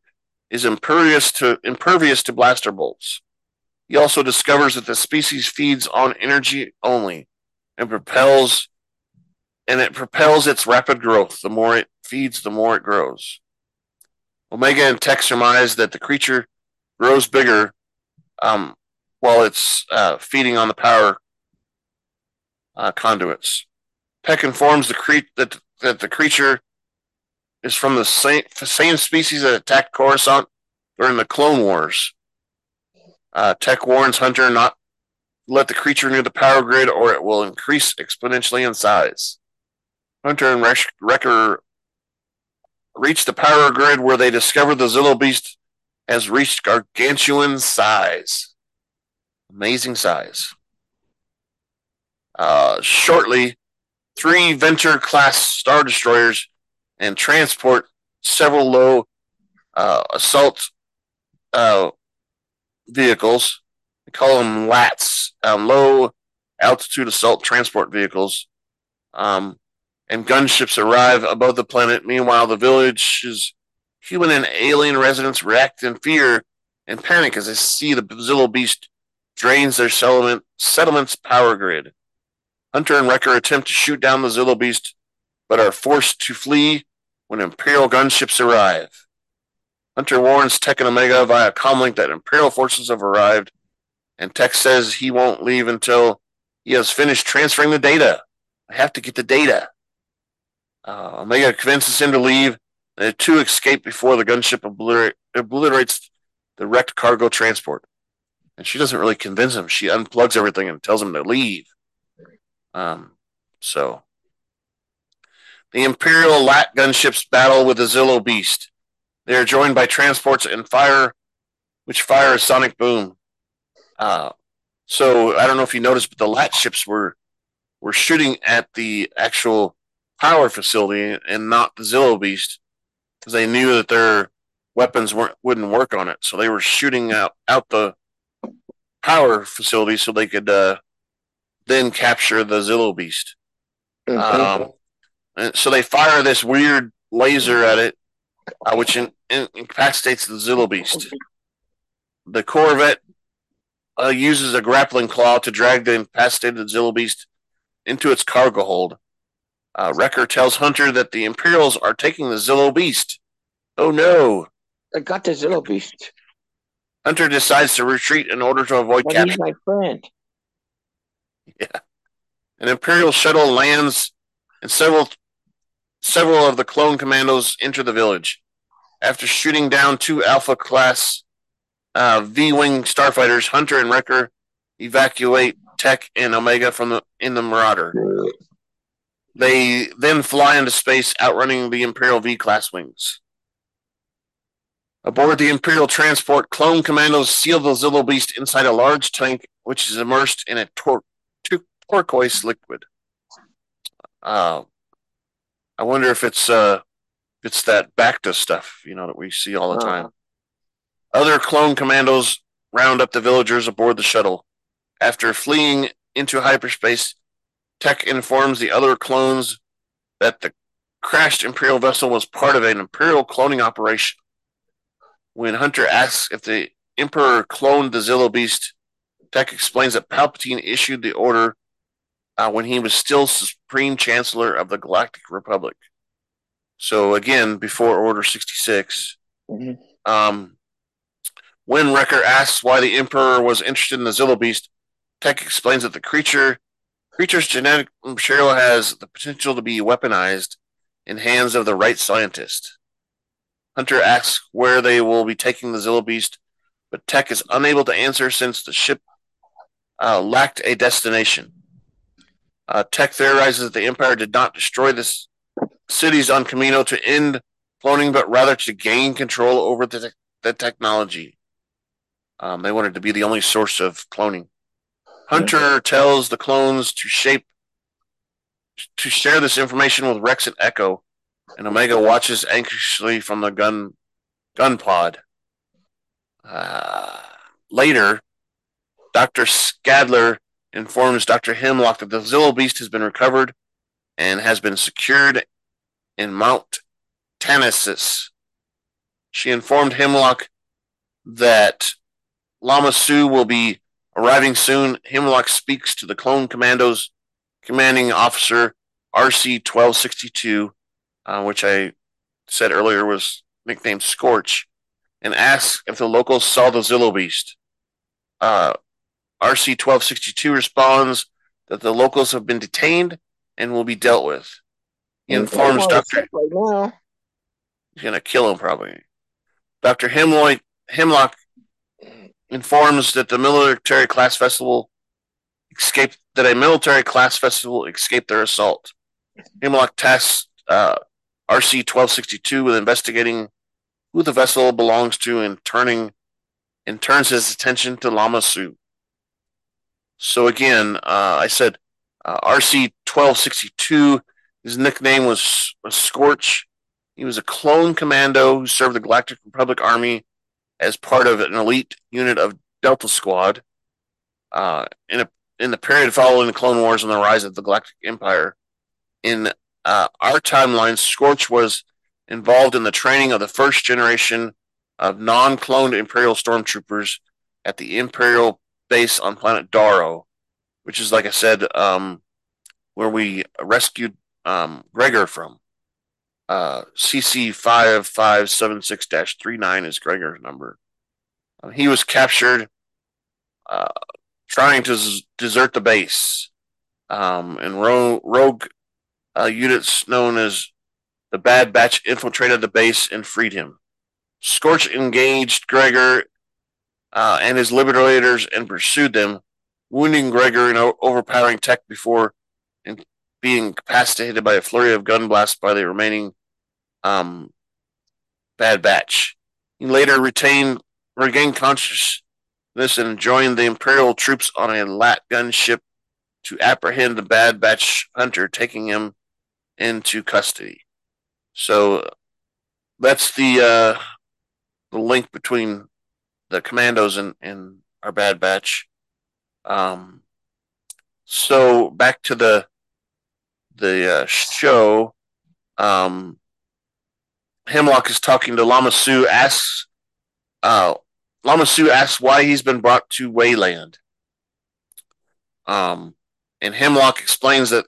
is impervious to impervious to blaster bolts. He also discovers that the species feeds on energy only and propels and it propels its rapid growth. The more it feeds, the more it grows. Omega and Tech surmise that the creature grows bigger um, while it's uh, feeding on the power uh, conduits. Tech informs the cre- that, that the creature is from the same, same species that attacked Coruscant during the Clone Wars. Uh, Tech warns Hunter not let the creature near the power grid or it will increase exponentially in size. Hunter and Wrecker reach the power grid where they discover the Zillo Beast has reached gargantuan size. Amazing size. Uh, shortly, three Venator class Star Destroyers and transport several low uh, assault uh, vehicles. We call them LATs, um, low altitude assault transport vehicles. Um, and gunships arrive above the planet. Meanwhile, the village's human and alien residents react in fear and panic as they see the Zillo beast drains their settlement, settlement's power grid. Hunter and Wrecker attempt to shoot down the Zillo beast, but are forced to flee when Imperial gunships arrive. Hunter warns Tech and Omega via comlink that Imperial forces have arrived, and Tech says he won't leave until he has finished transferring the data. I have to get the data. Uh, Omega convinces him to leave, and the two escape before the gunship obliter- obliterates the wrecked cargo transport. And she doesn't really convince him. She unplugs everything and tells him to leave. Um, so the Imperial LAT gunships battle with the Zillo Beast. They are joined by transports and fire, which fire a sonic boom. Uh, so I don't know if you noticed, but the LAT ships were were shooting at the actual power facility and not the Zillo Beast because they knew that their weapons weren't wouldn't work on it. So they were shooting out out the power facility so they could uh, then capture the Zillo Beast. Mm-hmm. Um, and so they fire this weird laser at it, uh, which in, in, incapacitates the Zillo Beast. The Corvette uh, uses a grappling claw to drag the incapacitated Zillo Beast into its cargo hold. Uh, Wrecker tells Hunter that the Imperials are taking the Zillo Beast. Oh no! I got the Zillo Beast. Hunter decides to retreat in order to avoid but capture. He's my friend. Yeah. An Imperial shuttle lands, and several several of the clone commandos enter the village. After shooting down two Alpha class uh, V wing starfighters, Hunter and Wrecker evacuate Tech and Omega from the in the Marauder. They then fly into space, outrunning the Imperial V class wings. Aboard the Imperial transport, clone commandos seal the Zillo Beast inside a large tank, which is immersed in a tor- turquoise liquid. Uh, I wonder if it's uh, it's that Bacta stuff, you know, that we see all the time. Uh-huh. Other clone commandos round up the villagers aboard the shuttle. After fleeing into hyperspace, Tech informs the other clones that the crashed Imperial vessel was part of an Imperial cloning operation. When Hunter asks if the Emperor cloned the Zillo Beast, Tech explains that Palpatine issued the order uh, when he was still Supreme Chancellor of the Galactic Republic. So again, before Order 66. Mm-hmm. Um, when Wrecker asks why the Emperor was interested in the Zillo Beast, Tech explains that the creature creature's genetic material has the potential to be weaponized in hands of the right scientist. Hunter asks where they will be taking the Zillo Beast, but Tech is unable to answer since the ship uh, lacked a destination. Uh, Tech theorizes that the Empire did not destroy the cities on Kamino to end cloning, but rather to gain control over the, te- the technology. Um, they wanted to be the only source of cloning. Hunter tells the clones to shape to share this information with Rex and Echo, and Omega watches anxiously from the gun gun pod. Uh, later, Doctor Scalder informs Doctor Hemlock that the Zillo Beast has been recovered and has been secured in Mount Tantiss, She informed Hemlock that Lama Su will be arriving soon. Hemlock speaks to the Clone Commandos commanding officer RC 1262, uh, which I said earlier was nicknamed Scorch, and asks if the locals saw the Zillo Beast. Uh, RC 1262 responds that the locals have been detained and will be dealt with. He informs Dr. Right now. He's going to kill him, probably. Dr. Hemloy, Hemlock informs that the military class vessel escaped that a military class vessel escaped their assault. Hemlock tasks uh, RC 1262 with investigating who the vessel belongs to and turning and turns his attention to Lama Su. So again, uh, I said uh, RC 1262. His nickname was, was Scorch. He was a clone commando who served the Galactic Republic Army as part of an elite unit of Delta Squad. Uh, in a in the period following the Clone Wars and the rise of the Galactic Empire, in uh, our timeline, Scorch was involved in the training of the first generation of non-cloned Imperial stormtroopers at the Imperial base on planet Daro, which is, like I said, um, where we rescued um, Gregor from. Uh, CC five five seven six three nine is Gregor's number. Uh, he was captured uh, trying to z- desert the base, um, and ro- rogue uh, units known as the Bad Batch infiltrated the base and freed him. Scorch engaged Gregor uh, and his liberators and pursued them, wounding Gregor in overpowering tech before being incapacitated by a flurry of gun blasts by the remaining um, Bad Batch. He later retained regained consciousness and joined the Imperial troops on a lat gun ship to apprehend the Bad Batch hunter, taking him into custody. So that's the uh, the link between the commandos and, and our Bad Batch. Um, so back to the the uh, show. Um, Hemlock is talking to Lama Su, asks, uh, Lama Su asks why he's been brought to Wayland. Um, and Hemlock explains that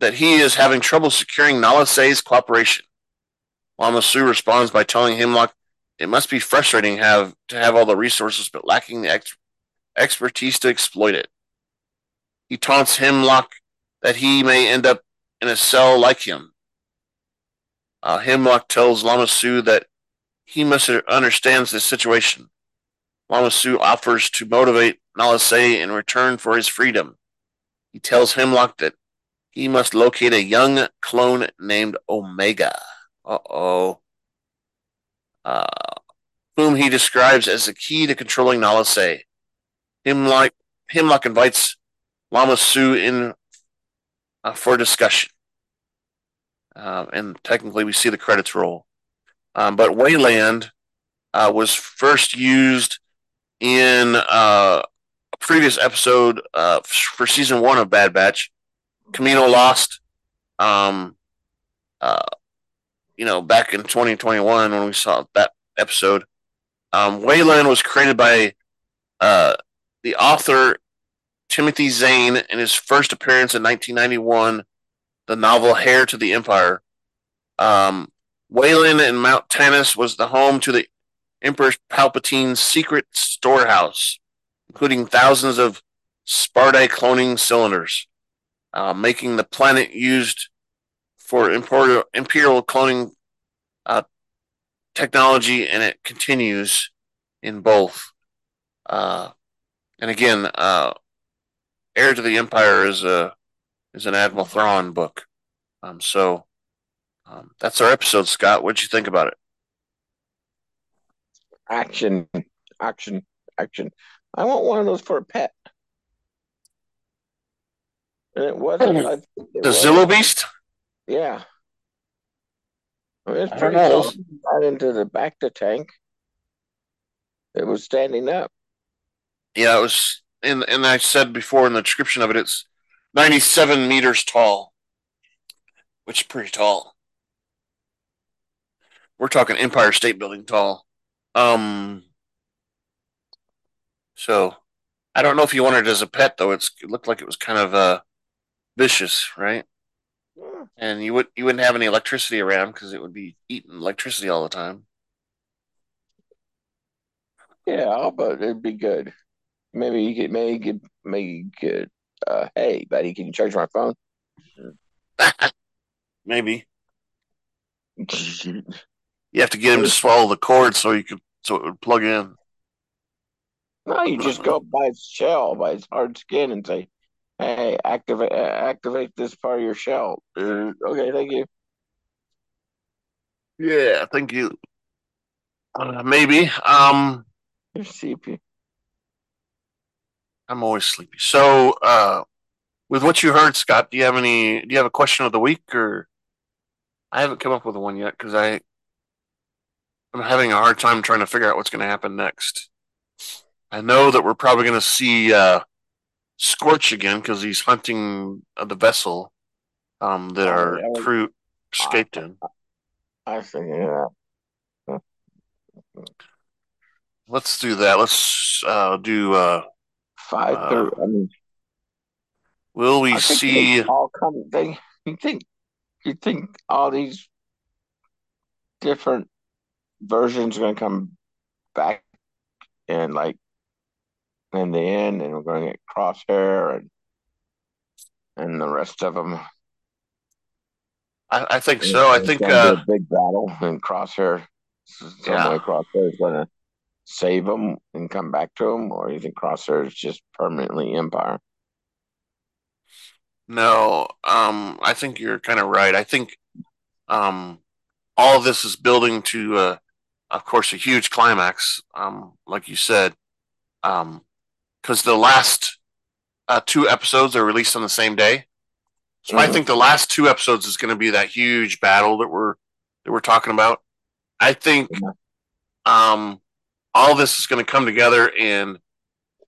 that he is having trouble securing Nala Se's cooperation. Lama Su responds by telling Hemlock it must be frustrating have to have all the resources but lacking the ex- expertise to exploit it. He taunts Hemlock that he may end up in a cell like him. Uh, Hemlock tells Lama Su that he must understands the situation. Lama Su offers to motivate Nala Se in return for his freedom. He tells Hemlock that he must locate a young clone named Omega. Uh-oh. Uh, whom he describes as the key to controlling Nala Se. Hemlock, Hemlock invites Lama Su in uh, for discussion. Uh, and technically, we see the credits roll. Um, but Wayland uh, was first used in uh, a previous episode uh, for season one of Bad Batch. Kamino Lost, um, uh, you know, back in 2021 when we saw that episode. Um, Wayland was created by the author Timothy Zahn in his first appearance in 1991, the novel Heir to the Empire. Um, Wayland in Mount Tantiss was the home to the Emperor Palpatine's secret storehouse, including thousands of Spaarti cloning cylinders, uh, making the planet used for imperial, imperial cloning uh, technology, and it continues in both. Uh, and again, uh, Heir to the Empire is a is an Admiral Thrawn book. Um, so um, that's our episode, Scott. What'd you think about it? Action, action, action. I want one of those for a pet. And it wasn't. It the was. Zillo Beast. Yeah. I mean, it's pretty tall. Got into the bacta tank. It was standing up. Yeah, it was and and I said before in the description of it, it's 97 meters tall, which is pretty tall. we're talking Empire State Building tall. Um, so I don't know if you wanted it as a pet though. It's it looked like it was kind of uh vicious, right? Yeah. And you would you wouldn't have any electricity around because it would be eating electricity all the time. Yeah, but it'd be good. Maybe you could maybe you could maybe you could uh hey buddy, can you charge my phone? [LAUGHS] maybe. [LAUGHS] you have to get him to swallow the cord so you could so it would plug in. No, you just go by its shell, by its hard skin, and say, "Hey, activate activate this part of your shell." Uh, okay, thank you. Yeah, thank you. Uh, maybe. Um, sleepy. I'm always sleepy. So, uh, with what you heard, Scott, do you have any? Do you have a question of the week, or I haven't come up with one yet because I I'm having a hard time trying to figure out what's going to happen next. I know that we're probably going to see uh, Scorch again because he's hunting uh, the vessel um, that our crew escaped in. I think yeah. Let's do that. Let's uh, do uh, five uh, thirty. I mean, will we see all come? They you think you think all these different versions are going to come back and like in the end, and we're going to get Crosshair and and the rest of them. I, I think so. I think uh, a big battle and Crosshair. Some yeah. way Crosshair is going to save them and come back to them, or you think Crosshair is just permanently Empire? No, um, I think you're kind of right. I think um, all of this is building to, uh, of course, a huge climax, um, like you said. Um, because the last uh, two episodes are released on the same day. So mm-hmm. I think the last two episodes is going to be that huge battle that we're that we're talking about. I think um, all this is going to come together and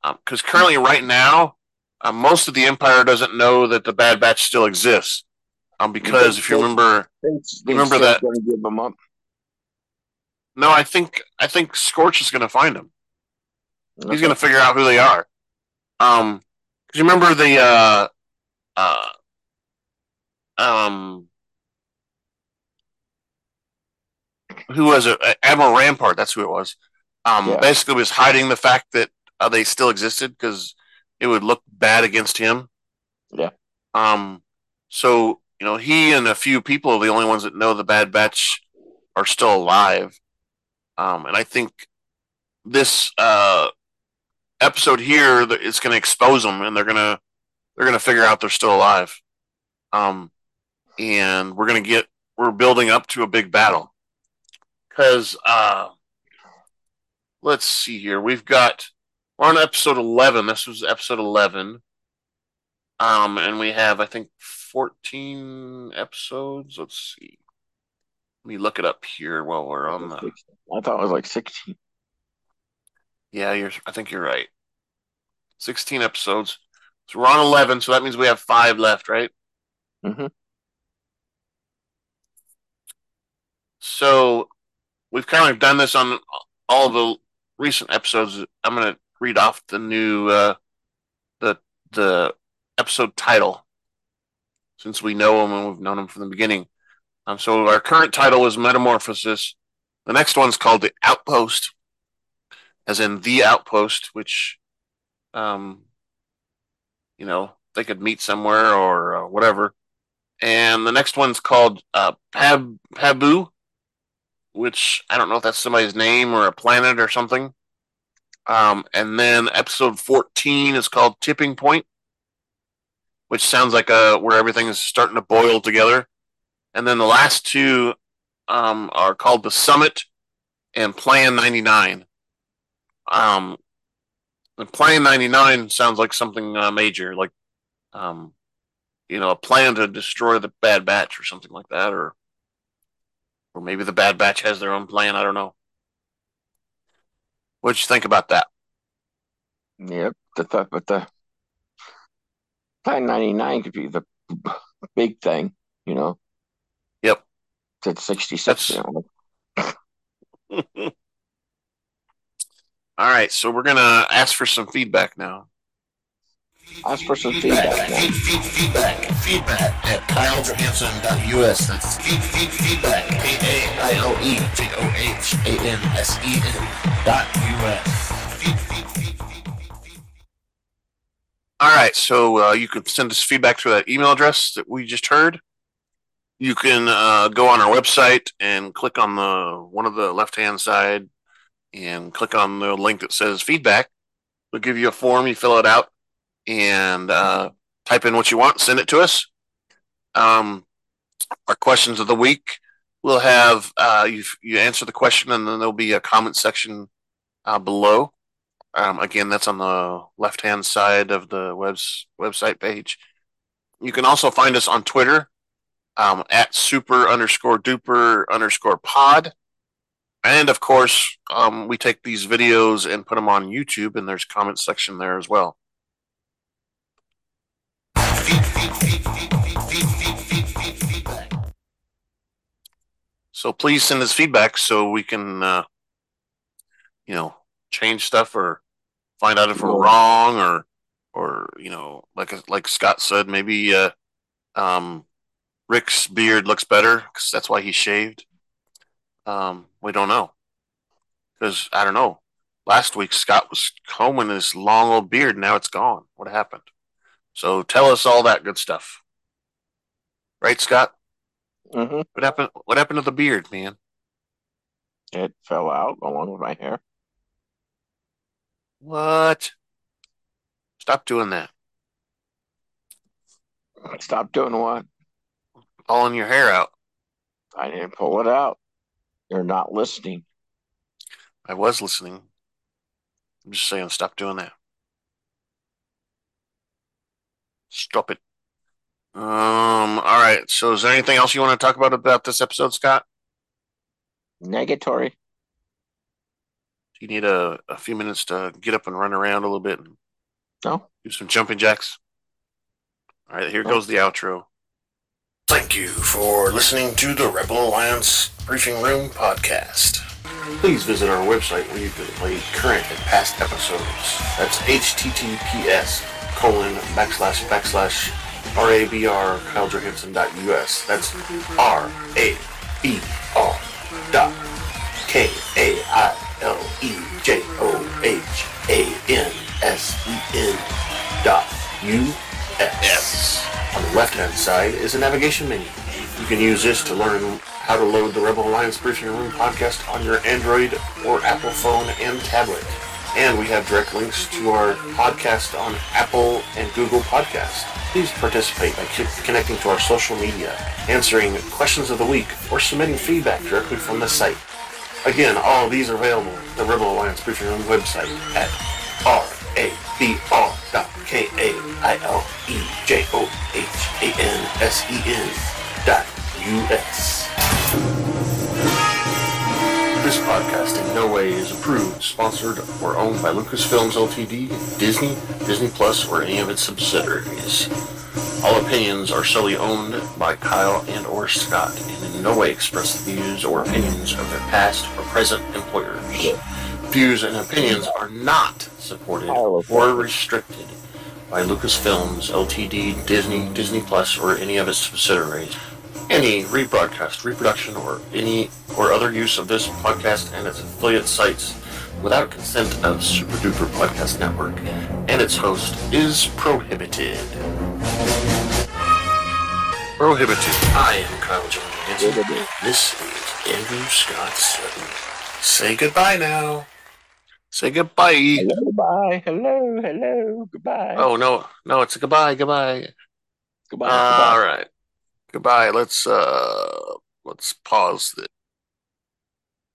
because um, currently right now uh, most of the empire doesn't know that the Bad Batch still exists. Um, because if you remember, you remember that. Give them up. No, I think I think Scorch is going to find him. Okay. He's going to figure out who they are. Um, cause you remember the uh, uh, um, who was it? Admiral Rampart. That's who it was. Um, yeah. basically was hiding the fact that uh, they still existed because it would look bad against him. Yeah. Um. So you know, he and a few people are the only ones that know the Bad Batch are still alive. Um, and I think this uh episode here is going to expose them, and they're gonna they're gonna figure out they're still alive. Um, and we're gonna get we're building up to a big battle because uh, let's see here, we've got we're on episode eleven. This was episode eleven. Um, and we have I think fourteen episodes. Let's see. Let me look it up here while we're on the. I thought it was like sixteen. Yeah, you're. I think you're right. Sixteen episodes. So we're on eleven. So that means we have five left, right? Mm-hmm. So we've kind of done this on all the recent episodes. I'm going to read off the new uh, the the episode title since we know them and we've known them from the beginning. Um, so our current title is Metamorphosis. The next one's called The Outpost as in the outpost, which, um, you know, they could meet somewhere or uh, whatever. And the next one's called uh, Pab Pabu, which I don't know if that's somebody's name or a planet or something. Um, and then episode 14 is called Tipping Point, which sounds like a, uh, where everything is starting to boil together. And then the last two um, are called The Summit and Plan 99. Um, the Plan 99 sounds like something uh, major, like, um, you know, a plan to destroy the Bad Batch or something like that, or, or maybe the Bad Batch has their own plan. I don't know. What'd you think about that? Yep, the thought, but the Plan 99 could be the big thing, you know. Yep. It's 66 [LAUGHS] All right, so we're gonna ask for some feedback now. Ask for some feedback. now. Feed, feed, feedback. Feedback at kailejohansen.us. That's feed, feed, feedback. K-A-I-L-E J-O-H-A-N-S-E-N dot U-S. Feed, feed, feed, feed, feed. All right, so uh, you can send us feedback through that email address that we just heard. You can uh, go on our website and click on the one of the left hand side and click on the link that says feedback. We'll give you a form. You fill it out and uh, type in what you want. Send it to us. Um, our questions of the week. We'll have uh, you you answer the question and then there'll be a comment section uh, below. Um, again, that's on the left hand side of the webs website page. You can also find us on Twitter um, at super underscore duper underscore pod. And of course, um, we take these videos and put them on YouTube, and there's comment section there as well. So please send us feedback so we can, uh, you know, change stuff or find out if we're wrong or, or you know, like like Scott said, maybe uh, um, Rick's beard looks better because that's why he shaved. Um, we don't know because I don't know. Last week Scott was combing his long old beard. Now it's gone. What happened? So tell us all that good stuff. Right, Scott? hmm What happened? What happened to the beard, man? It fell out along with my hair. What? Stop doing that. Stop doing what? Pulling your hair out. I didn't pull it out. You're not listening. I was listening. I'm just saying, stop doing that. Stop it. Um. All right. So, is there anything else you want to talk about about this episode, Scott? Negatory. Do you need a, a few minutes to get up and run around a little bit and No. do some jumping jacks? All right. Here goes the outro. Thank you for listening to the Rebel Alliance Briefing Room podcast. Please visit our website where you can play current and past episodes. That's https colon backslash backslash rabr kailejohansen.us. That's r a b r dot k a i l e j o h a n s e n dot u s. On the left-hand side is a navigation menu. You can use this to learn how to load the Rebel Alliance Briefing Room podcast on your Android or Apple phone and tablet. And we have direct links to our podcast on Apple and Google Podcasts. Please participate by connecting to our social media, answering questions of the week, or submitting feedback directly from the site. Again, all of these are available at the Rebel Alliance Briefing Room website at R-A-B-R.K-A-I-L-E-J-O-H-A-N-S-E-N dot U-S. This podcast in no way is approved, sponsored, or owned by Lucasfilms Ltd., Disney, Disney Plus, or any of its subsidiaries. All opinions are solely owned by Kyle and or Scott and in no way express the views or opinions of their past or present employers. Views and opinions are not supported or restricted by Lucasfilms Ltd., Disney, Disney Plus, or any of its subsidiaries. Any rebroadcast, reproduction, or any or other use of this podcast and its affiliate sites without consent of Super Duper Podcast Network and its host is prohibited. Prohibited. I am Kyle Johansen. This is Andrew Scott Sutton. Say goodbye now. Say goodbye. Hello, bye. Hello, hello, goodbye. Oh no, no, it's a goodbye, goodbye. goodbye. All goodbye. right. Goodbye. Let's uh let's pause this.